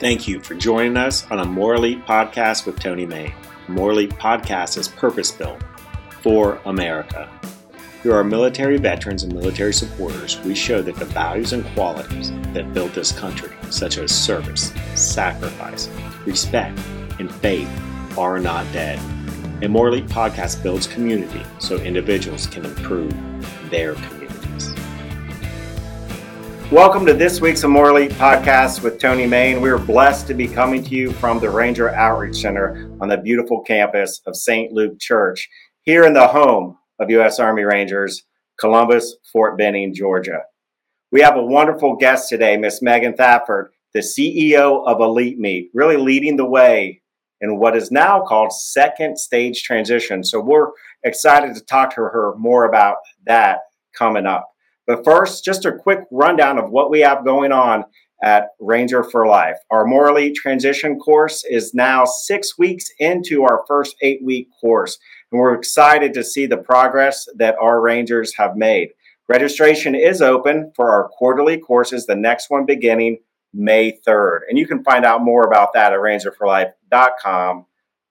Thank you for joining us on a More Elite podcast with Tony May. More Elite podcast is purpose built for America. Through our military veterans and military supporters, we show that the values and qualities that built this country, such as service, sacrifice, respect, and faith, are not dead. And More Elite podcast builds community so individuals can improve their community. Welcome to this week's Elite podcast with Tony Main. We're blessed to be coming to you from the Ranger Outreach Center on the beautiful campus of St. Luke Church, here in the home of U.S. Army Rangers, Columbus, Fort Benning, Georgia. We have a wonderful guest today, Miss Megan Thatford, the CEO of Elite Meet, really leading the way in what is now called second stage transition. So we're excited to talk to her more about that coming up. But first, just a quick rundown of what we have going on at Ranger for Life. Our Elite Transition course is now six weeks into our first eight week course, and we're excited to see the progress that our Rangers have made. Registration is open for our quarterly courses, the next one beginning May 3rd. And you can find out more about that at rangerforlife.com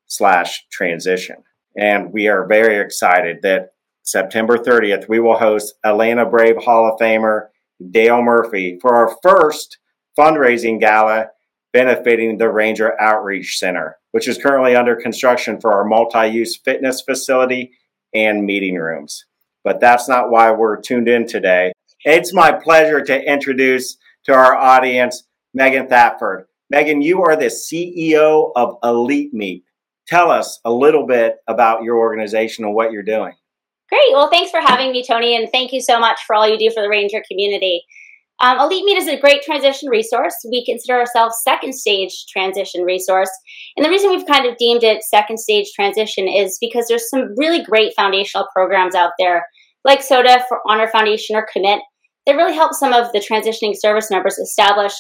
slash transition. And we are very excited that September 30th, we will host Atlanta Brave Hall of Famer Dale Murphy for our first fundraising gala benefiting the Ranger Outreach Center, which is currently under construction for our multi use fitness facility and meeting rooms. But that's not why we're tuned in today. It's my pleasure to introduce to our audience Megan Thatford. Megan, you are the CEO of Elite Meet. Tell us a little bit about your organization and what you're doing. Great. Well, thanks for having me, Tony, and thank you so much for all you do for the Ranger community. Um, Elite Meet is a great transition resource. We consider ourselves second stage transition resource. And the reason we've kind of deemed it second stage transition is because there's some really great foundational programs out there, like SOTA for Honor Foundation or Commit, that really help some of the transitioning service members establish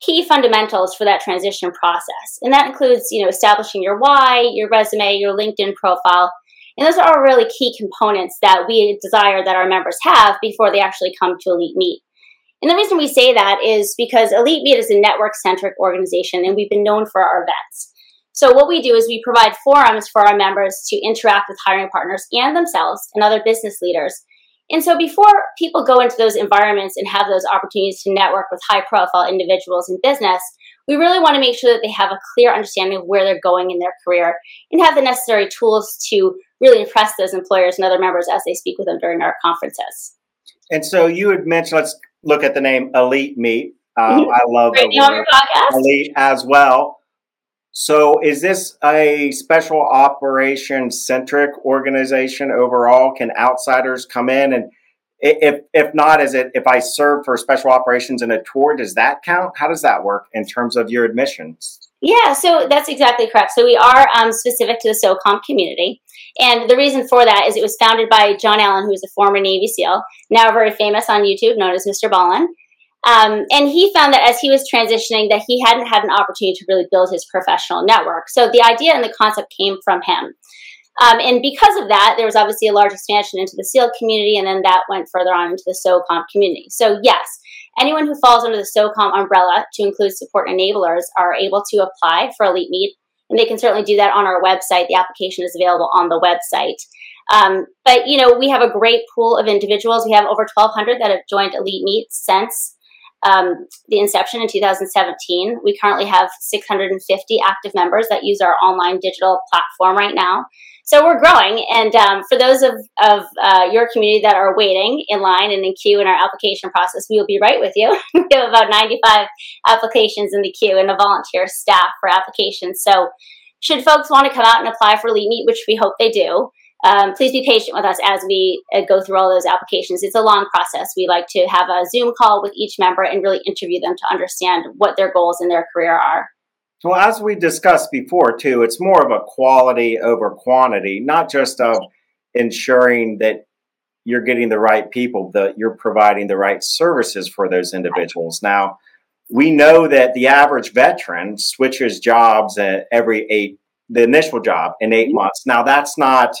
key fundamentals for that transition process. And that includes, you know, establishing your why, your resume, your LinkedIn profile, and those are all really key components that we desire that our members have before they actually come to Elite Meet. And the reason we say that is because Elite Meet is a network centric organization and we've been known for our events. So, what we do is we provide forums for our members to interact with hiring partners and themselves and other business leaders. And so, before people go into those environments and have those opportunities to network with high profile individuals in business, we really want to make sure that they have a clear understanding of where they're going in their career and have the necessary tools to really impress those employers and other members as they speak with them during our conferences. And so you had mentioned, let's look at the name Elite Meet. Um, mm-hmm. I love the word Elite as well. So is this a special operation centric organization overall? Can outsiders come in and if if not, is it if I serve for special operations in a tour, does that count? How does that work in terms of your admissions? Yeah, so that's exactly correct. So we are um, specific to the SOCOM community. And the reason for that is it was founded by John Allen, who is a former Navy SEAL, now very famous on YouTube, known as Mr. Ballen. Um, and he found that as he was transitioning, that he hadn't had an opportunity to really build his professional network. So the idea and the concept came from him. Um, and because of that, there was obviously a large expansion into the SEAL community, and then that went further on into the SOCOM community. So, yes, anyone who falls under the SOCOM umbrella, to include support enablers, are able to apply for Elite Meet, and they can certainly do that on our website. The application is available on the website. Um, but, you know, we have a great pool of individuals. We have over 1,200 that have joined Elite Meet since um, the inception in 2017. We currently have 650 active members that use our online digital platform right now. So we're growing. And um, for those of, of uh, your community that are waiting in line and in queue in our application process, we will be right with you. we have about 95 applications in the queue and a volunteer staff for applications. So should folks want to come out and apply for Elite Meet, which we hope they do, um, please be patient with us as we uh, go through all those applications. It's a long process. We like to have a Zoom call with each member and really interview them to understand what their goals in their career are. Well, as we discussed before, too, it's more of a quality over quantity, not just of ensuring that you're getting the right people, that you're providing the right services for those individuals. Now, we know that the average veteran switches jobs at every eight, the initial job in 8 mm-hmm. months. Now, that's not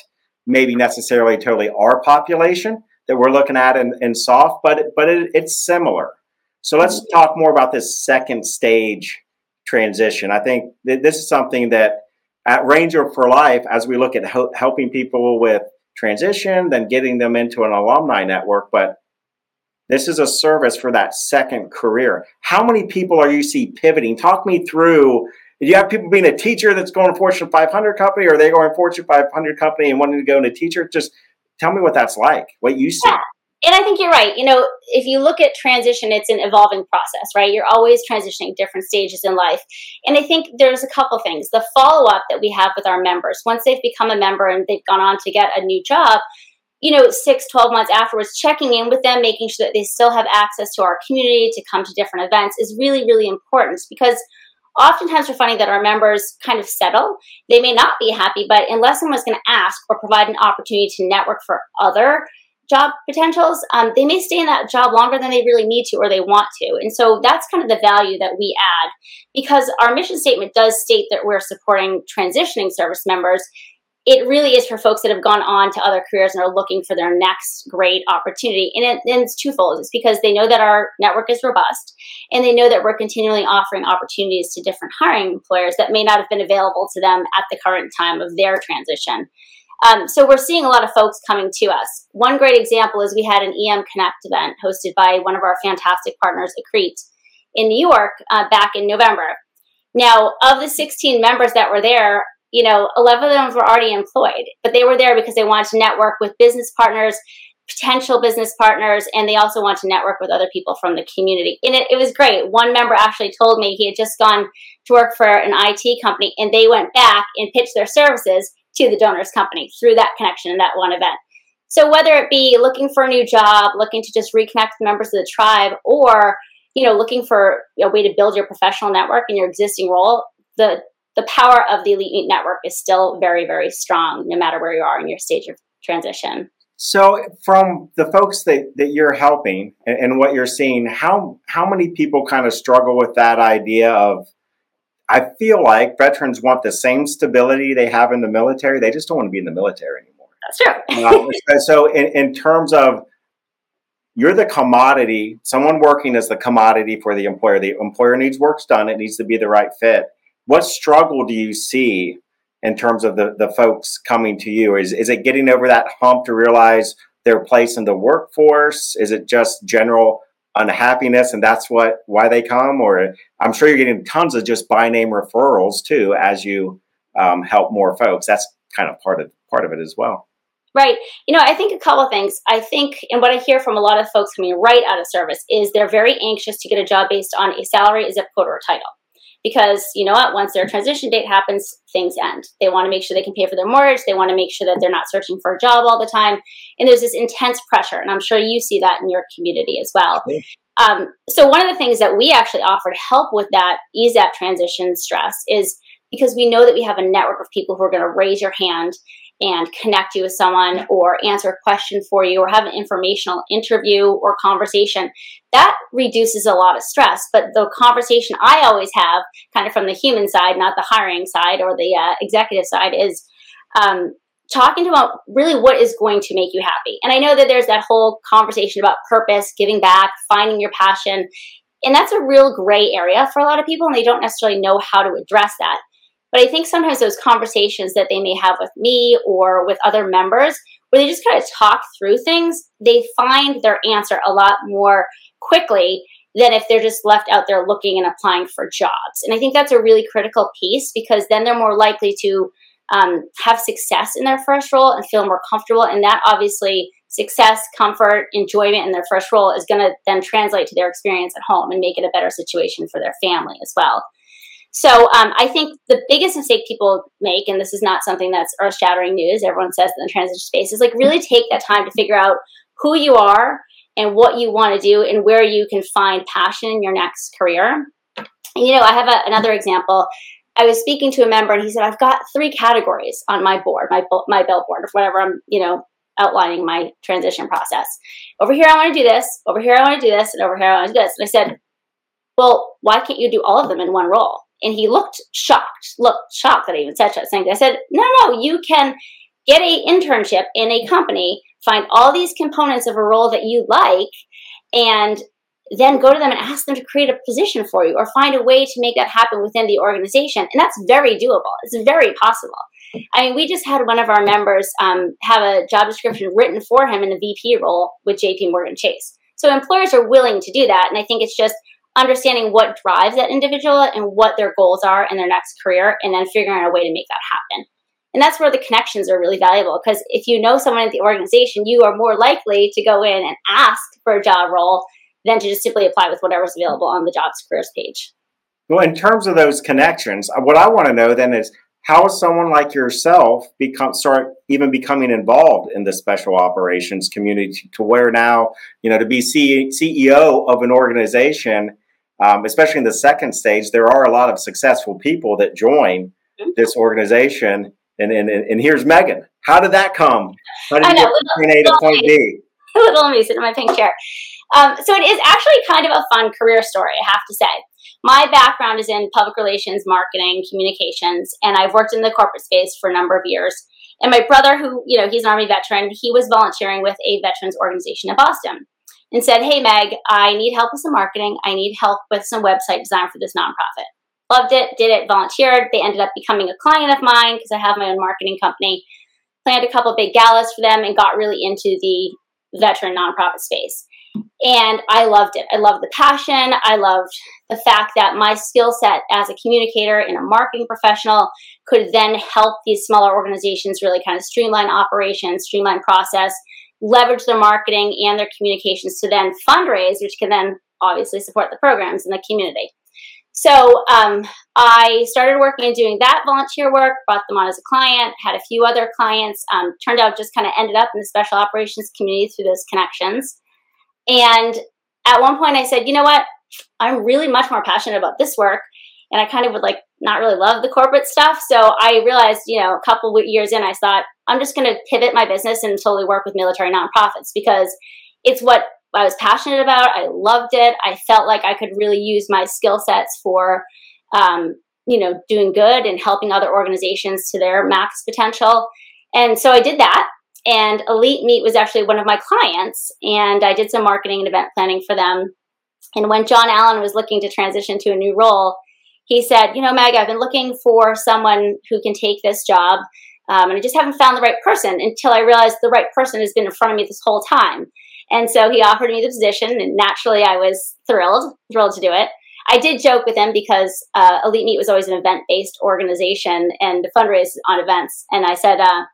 maybe necessarily totally our population that we're looking at in, in SOF, but but it, it's similar. So let's mm-hmm. talk more about this second stage transition. I think that this is something that at Ranger for Life, as we look at helping people with transition, then getting them into an alumni network, but this is a service for that second career. How many people are you see pivoting? Talk me through. You have people being a teacher that's going to Fortune 500 company, or they going to Fortune 500 company and wanting to go into teacher? Just tell me what that's like, what you see. Yeah and I think you're right. You know, if you look at transition, it's an evolving process, right? You're always transitioning different stages in life. And I think there's a couple things. The follow up that we have with our members, once they've become a member and they've gone on to get a new job, you know, six, 12 months afterwards, checking in with them, making sure that they still have access to our community to come to different events is really, really important because oftentimes we're finding that our members kind of settle. They may not be happy, but unless someone's going to ask or provide an opportunity to network for other job potentials, um, they may stay in that job longer than they really need to or they want to. And so that's kind of the value that we add because our mission statement does state that we're supporting transitioning service members. It really is for folks that have gone on to other careers and are looking for their next great opportunity. And, it, and it's twofold. It's because they know that our network is robust and they know that we're continually offering opportunities to different hiring employers that may not have been available to them at the current time of their transition. Um, so we're seeing a lot of folks coming to us. One great example is we had an EM Connect event hosted by one of our fantastic partners, Accrete, in New York uh, back in November. Now, of the 16 members that were there, you know, 11 of them were already employed, but they were there because they wanted to network with business partners, potential business partners, and they also want to network with other people from the community. And it, it was great. One member actually told me he had just gone to work for an IT company and they went back and pitched their services to the donor's company through that connection in that one event. So whether it be looking for a new job, looking to just reconnect with members of the tribe, or you know, looking for a way to build your professional network in your existing role, the the power of the Elite network is still very, very strong, no matter where you are in your stage of transition. So, from the folks that, that you're helping and, and what you're seeing, how how many people kind of struggle with that idea of I feel like veterans want the same stability they have in the military. They just don't want to be in the military anymore. That's true. so, in, in terms of you're the commodity, someone working as the commodity for the employer. The employer needs work done, it needs to be the right fit. What struggle do you see in terms of the, the folks coming to you? Is, is it getting over that hump to realize their place in the workforce? Is it just general unhappiness and that's what why they come? Or i'm sure you're getting tons of just by name referrals too as you um, help more folks. That's kind of part of part of it as well. Right. You know i think a couple of things. I think and what i hear from a lot of folks coming right out of service is they're very anxious to get a job based on a salary a zip code or a title because you know what? Once their transition date happens things end. They want to make sure they can pay for their mortgage. They want to make sure that they're not searching for a job all the time. And there's this intense pressure and i'm sure you see that in your community as well. Um, so one of the things that we actually offer to help with that ease that transition stress is because we know that we have a network of people who are going to raise your hand and connect you with someone or answer a question for you or have an informational interview or conversation, that reduces a lot of stress. But the conversation I always have, kind of from the human side, not the hiring side or the uh, executive side, is um, talking about really what is going to make you happy. And I know that there's that whole conversation about purpose, giving back, finding your passion. And that's a real gray area for a lot of people, and they don't necessarily know how to address that. But I think sometimes those conversations that they may have with me or with other members, where they just kind of talk through things, they find their answer a lot more quickly than if they're just left out there looking and applying for jobs. And I think that's a really critical piece because then they're more likely to um, have success in their first role and feel more comfortable. And that obviously success, comfort, enjoyment in their first role is going to then translate to their experience at home and make it a better situation for their family as well. So um, I think the biggest mistake people make, and this is not something that's earth shattering news, everyone says in the transition space, is like really take that time to figure out who you are and what you want to do and where you can find passion in your next career. And, you know, I have a, another example. I was speaking to a member and he said, I've got three categories on my board, my, my billboard, or whatever I'm, you know, outlining my transition process. Over here, I want to do this. Over here, I want to do this. And over here, I want to do this. And I said, well, why can't you do all of them in one role? And he looked shocked, looked shocked that I even said such things. I said, no, no, you can get a internship in a company, find all these components of a role that you like, and then go to them and ask them to create a position for you or find a way to make that happen within the organization. And that's very doable. It's very possible. I mean, we just had one of our members um, have a job description written for him in the VP role with JP Morgan Chase. So employers are willing to do that. And I think it's just understanding what drives that individual and what their goals are in their next career and then figuring out a way to make that happen. And that's where the connections are really valuable because if you know someone at the organization, you are more likely to go in and ask for a job role than to just simply apply with whatever's available on the jobs careers page. Well, in terms of those connections, uh, what I want to know then is how someone like yourself become start even becoming involved in the special operations community to where now you know to be CEO of an organization, um, especially in the second stage, there are a lot of successful people that join mm-hmm. this organization. And, and, and here's Megan. How did that come? How did I you know, get from point A to point B? Little me sit in my pink chair. Um, so it is actually kind of a fun career story, I have to say. My background is in public relations, marketing, communications, and I've worked in the corporate space for a number of years. And my brother, who, you know, he's an Army veteran, he was volunteering with a veterans organization in Boston and said, Hey, Meg, I need help with some marketing. I need help with some website design for this nonprofit. Loved it, did it, volunteered. They ended up becoming a client of mine because I have my own marketing company. Planned a couple big galas for them and got really into the veteran nonprofit space. And I loved it. I loved the passion. I loved the fact that my skill set as a communicator and a marketing professional could then help these smaller organizations really kind of streamline operations, streamline process, leverage their marketing and their communications to then fundraise, which can then obviously support the programs in the community. So um, I started working and doing that volunteer work, brought them on as a client, had a few other clients, um, turned out just kind of ended up in the special operations community through those connections. And at one point I said, you know what? I'm really much more passionate about this work. And I kind of would like not really love the corporate stuff. So I realized, you know, a couple years in, I thought, I'm just going to pivot my business and totally work with military nonprofits because it's what I was passionate about. I loved it. I felt like I could really use my skill sets for, um, you know, doing good and helping other organizations to their max potential. And so I did that. And Elite Meet was actually one of my clients, and I did some marketing and event planning for them. And when John Allen was looking to transition to a new role, he said, You know, Meg, I've been looking for someone who can take this job. Um, and I just haven't found the right person until I realized the right person has been in front of me this whole time. And so he offered me the position, and naturally I was thrilled, thrilled to do it. I did joke with him because uh, Elite Meet was always an event based organization and the fundraise on events. And I said, uh,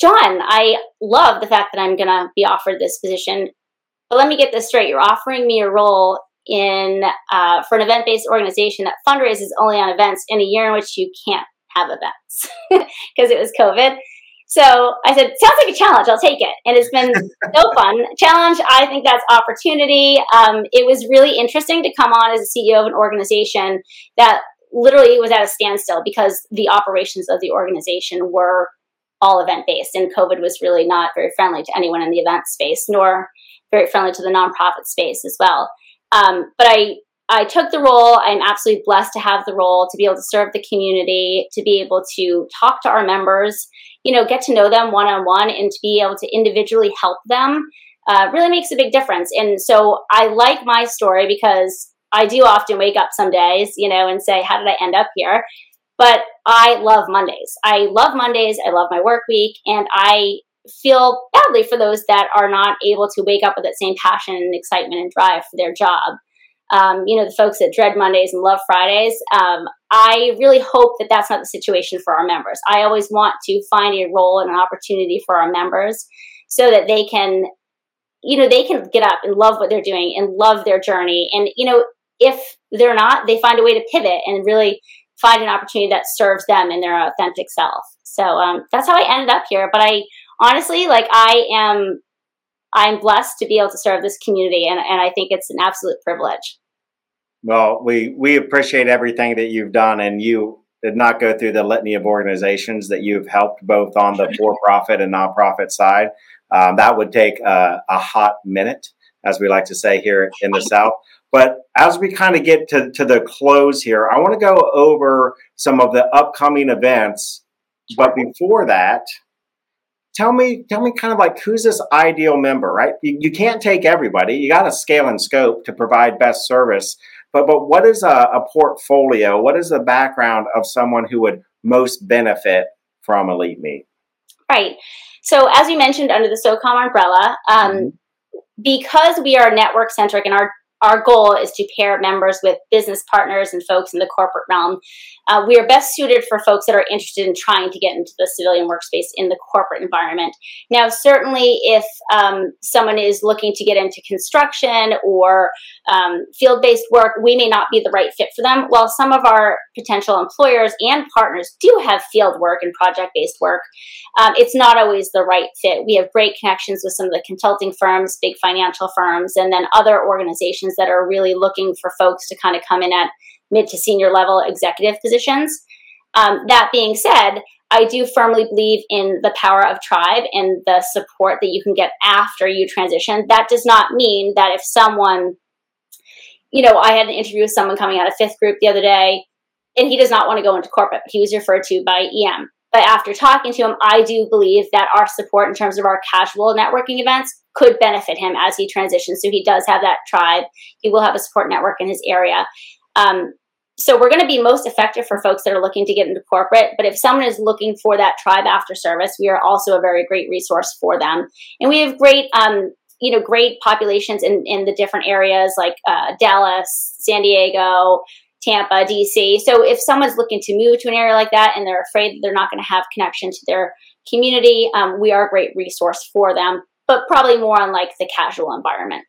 John, I love the fact that I'm going to be offered this position. But let me get this straight. You're offering me a role in uh, for an event-based organization that fundraises only on events in a year in which you can't have events because it was COVID. So I said, sounds like a challenge. I'll take it. And it's been so fun. Challenge, I think that's opportunity. Um, it was really interesting to come on as a CEO of an organization that literally was at a standstill because the operations of the organization were all event based. And COVID was really not very friendly to anyone in the event space, nor very friendly to the nonprofit space as well. Um, but I I took the role. I'm absolutely blessed to have the role to be able to serve the community, to be able to talk to our members, you know, get to know them one on one, and to be able to individually help them. Uh, really makes a big difference. And so I like my story because I do often wake up some days, you know, and say, "How did I end up here?" But I love Mondays. I love Mondays. I love my work week. And I feel badly for those that are not able to wake up with that same passion and excitement and drive for their job. Um, you know, the folks that dread Mondays and love Fridays. Um, I really hope that that's not the situation for our members. I always want to find a role and an opportunity for our members so that they can, you know, they can get up and love what they're doing and love their journey. And, you know, if they're not, they find a way to pivot and really find an opportunity that serves them in their authentic self. So um, that's how I ended up here. But I honestly, like, I am, I'm blessed to be able to serve this community, and, and I think it's an absolute privilege. Well, we we appreciate everything that you've done, and you did not go through the litany of organizations that you've helped both on the for-profit and nonprofit side. Um, that would take a, a hot minute, as we like to say here in the South. But as we kind of get to, to the close here, I want to go over some of the upcoming events. But before that, tell me tell me kind of like who's this ideal member right? You, you can't take everybody. You got to scale and scope to provide best service. But but what is a, a, portfolio? What is the background of someone who would most benefit from elite meet right. So as you mentioned under the socom umbrella um, mm-hmm. because we are network centric and our our goal is to pair members with business partners and folks in the corporate realm. Uh, we are best suited for folks that are interested in trying to get into the civilian workspace in the corporate environment. Now, certainly, if um, someone is looking to get into construction or um, field based work, we may not be the right fit for them. While some of our potential employers and partners do have field work and project based work, um, it's not always the right fit. We have great connections with some of the consulting firms, big financial firms, and then other organizations that are really looking for folks to kind of come in at mid to senior level executive positions. Um, that being said, I do firmly believe in the power of tribe and the support that you can get after you transition. That does not mean that if someone, you know, I had an interview with someone coming out of fifth group the other day, and he does not want to go into corporate. He was referred to by EM. But after talking to him, I do believe that our support in terms of our casual networking events could benefit him as he transitions. So he does have that tribe. He will have a support network in his area. Um, so we're going to be most effective for folks that are looking to get into corporate. But if someone is looking for that tribe after service, we are also a very great resource for them. And we have great, um, you know, great populations in, in the different areas like uh, Dallas, San Diego, Tampa, DC. So if someone's looking to move to an area like that and they're afraid that they're not going to have connection to their community, um, we are a great resource for them but probably more on like the casual environment.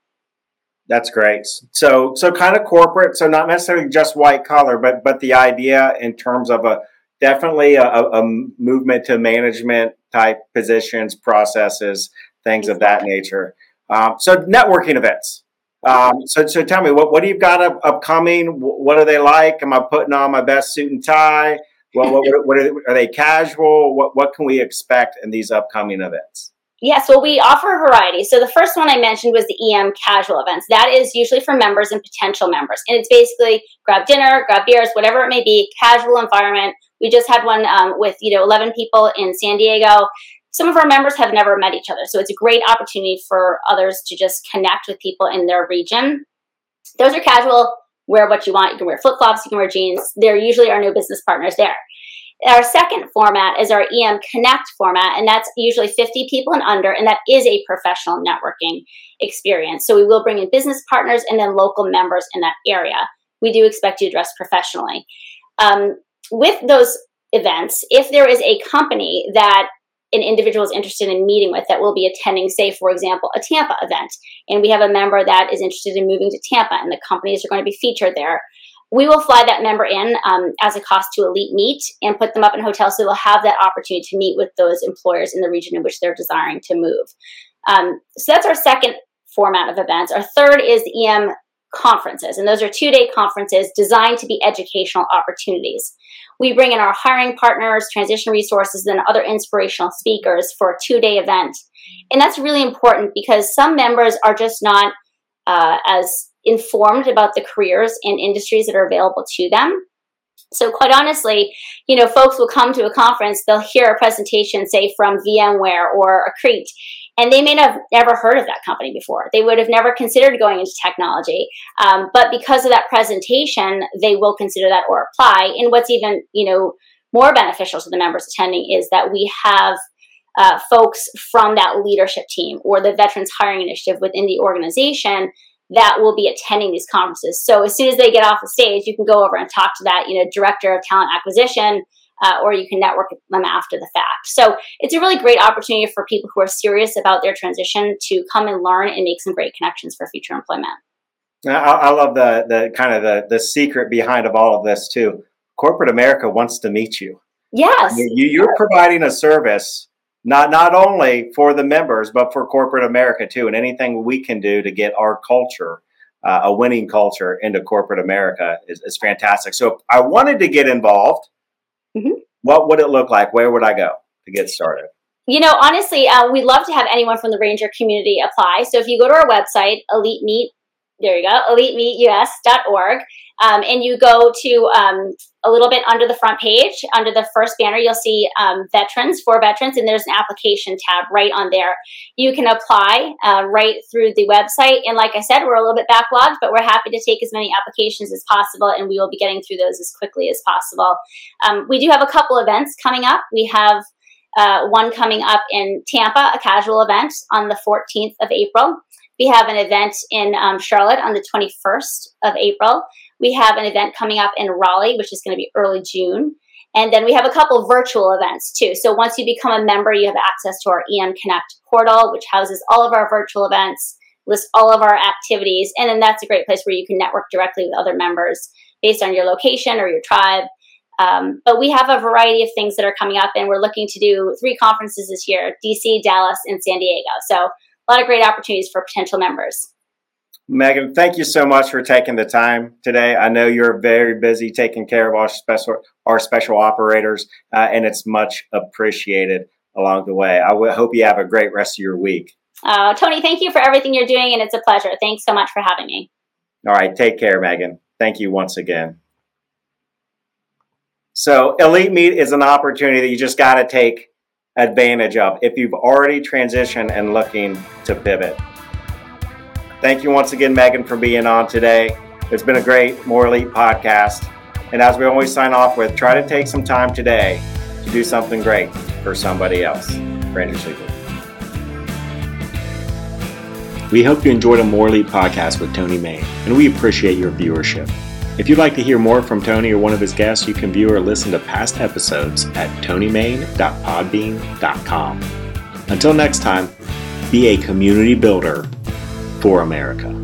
That's great. So so kind of corporate, so not necessarily just white collar, but but the idea in terms of a definitely a, a movement to management type positions, processes, things exactly. of that nature. Um, so networking events. Um, so, so tell me, what, what do you got up, upcoming? What are they like? Am I putting on my best suit and tie? What, what, what are, are, they casual? What, what can we expect in these upcoming events? Yes, well, we offer a variety. So the first one I mentioned was the EM casual events. That is usually for members and potential members. And it's basically grab dinner, grab beers, whatever it may be, casual environment. We just had one um, with, you know, 11 people in San Diego. Some of our members have never met each other. So it's a great opportunity for others to just connect with people in their region. Those are casual, wear what you want. You can wear flip flops, you can wear jeans. There usually are no business partners there. Our second format is our EM Connect format, and that's usually 50 people and under, and that is a professional networking experience. So we will bring in business partners and then local members in that area. We do expect you to dress professionally. Um, with those events, if there is a company that an individual is interested in meeting with that will be attending, say, for example, a Tampa event, and we have a member that is interested in moving to Tampa, and the companies are going to be featured there we will fly that member in um, as a cost to Elite Meet and put them up in hotels so they'll have that opportunity to meet with those employers in the region in which they're desiring to move. Um, so that's our second format of events. Our third is the EM conferences, and those are two day conferences designed to be educational opportunities. We bring in our hiring partners, transition resources, and other inspirational speakers for a two day event. And that's really important because some members are just not uh, as informed about the careers and industries that are available to them. So quite honestly, you know, folks will come to a conference, they'll hear a presentation, say from VMware or Accrete, and they may have never heard of that company before. They would have never considered going into technology, um, but because of that presentation, they will consider that or apply. And what's even, you know, more beneficial to the members attending is that we have uh, folks from that leadership team or the Veterans Hiring Initiative within the organization that will be attending these conferences. So as soon as they get off the stage, you can go over and talk to that, you know, director of talent acquisition, uh, or you can network them after the fact. So it's a really great opportunity for people who are serious about their transition to come and learn and make some great connections for future employment. I, I love the the kind of the the secret behind of all of this too. Corporate America wants to meet you. Yes, you, you're providing a service not not only for the members but for corporate America too, and anything we can do to get our culture, uh, a winning culture, into corporate America is, is fantastic. So, I wanted to get involved, mm-hmm. what would it look like? Where would I go to get started? You know, honestly, uh, we'd love to have anyone from the Ranger community apply. So, if you go to our website, Elite Meet there you go, elitemeetus.org. Um, and you go to um, a little bit under the front page, under the first banner, you'll see um, veterans for veterans, and there's an application tab right on there. You can apply uh, right through the website. And like I said, we're a little bit backlogged, but we're happy to take as many applications as possible, and we will be getting through those as quickly as possible. Um, we do have a couple events coming up. We have uh, one coming up in Tampa, a casual event on the 14th of April. We have an event in um, Charlotte on the 21st of April. We have an event coming up in Raleigh, which is going to be early June. And then we have a couple virtual events too. So once you become a member, you have access to our EM Connect portal, which houses all of our virtual events, lists all of our activities. And then that's a great place where you can network directly with other members based on your location or your tribe. Um, but we have a variety of things that are coming up, and we're looking to do three conferences this year DC, Dallas, and San Diego. So a lot of great opportunities for potential members. Megan, thank you so much for taking the time today. I know you're very busy taking care of our special our special operators, uh, and it's much appreciated along the way. I w- hope you have a great rest of your week. Uh, Tony, thank you for everything you're doing, and it's a pleasure. Thanks so much for having me. All right, take care, Megan. Thank you once again. So, Elite Meet is an opportunity that you just got to take advantage of if you've already transitioned and looking to pivot. Thank you once again, Megan, for being on today. It's been a great More Elite podcast. And as we always sign off with, try to take some time today to do something great for somebody else. Brandon Sleeper. We hope you enjoyed a More Elite podcast with Tony May, and we appreciate your viewership. If you'd like to hear more from Tony or one of his guests, you can view or listen to past episodes at tonymain.podbean.com. Until next time, be a community builder for America.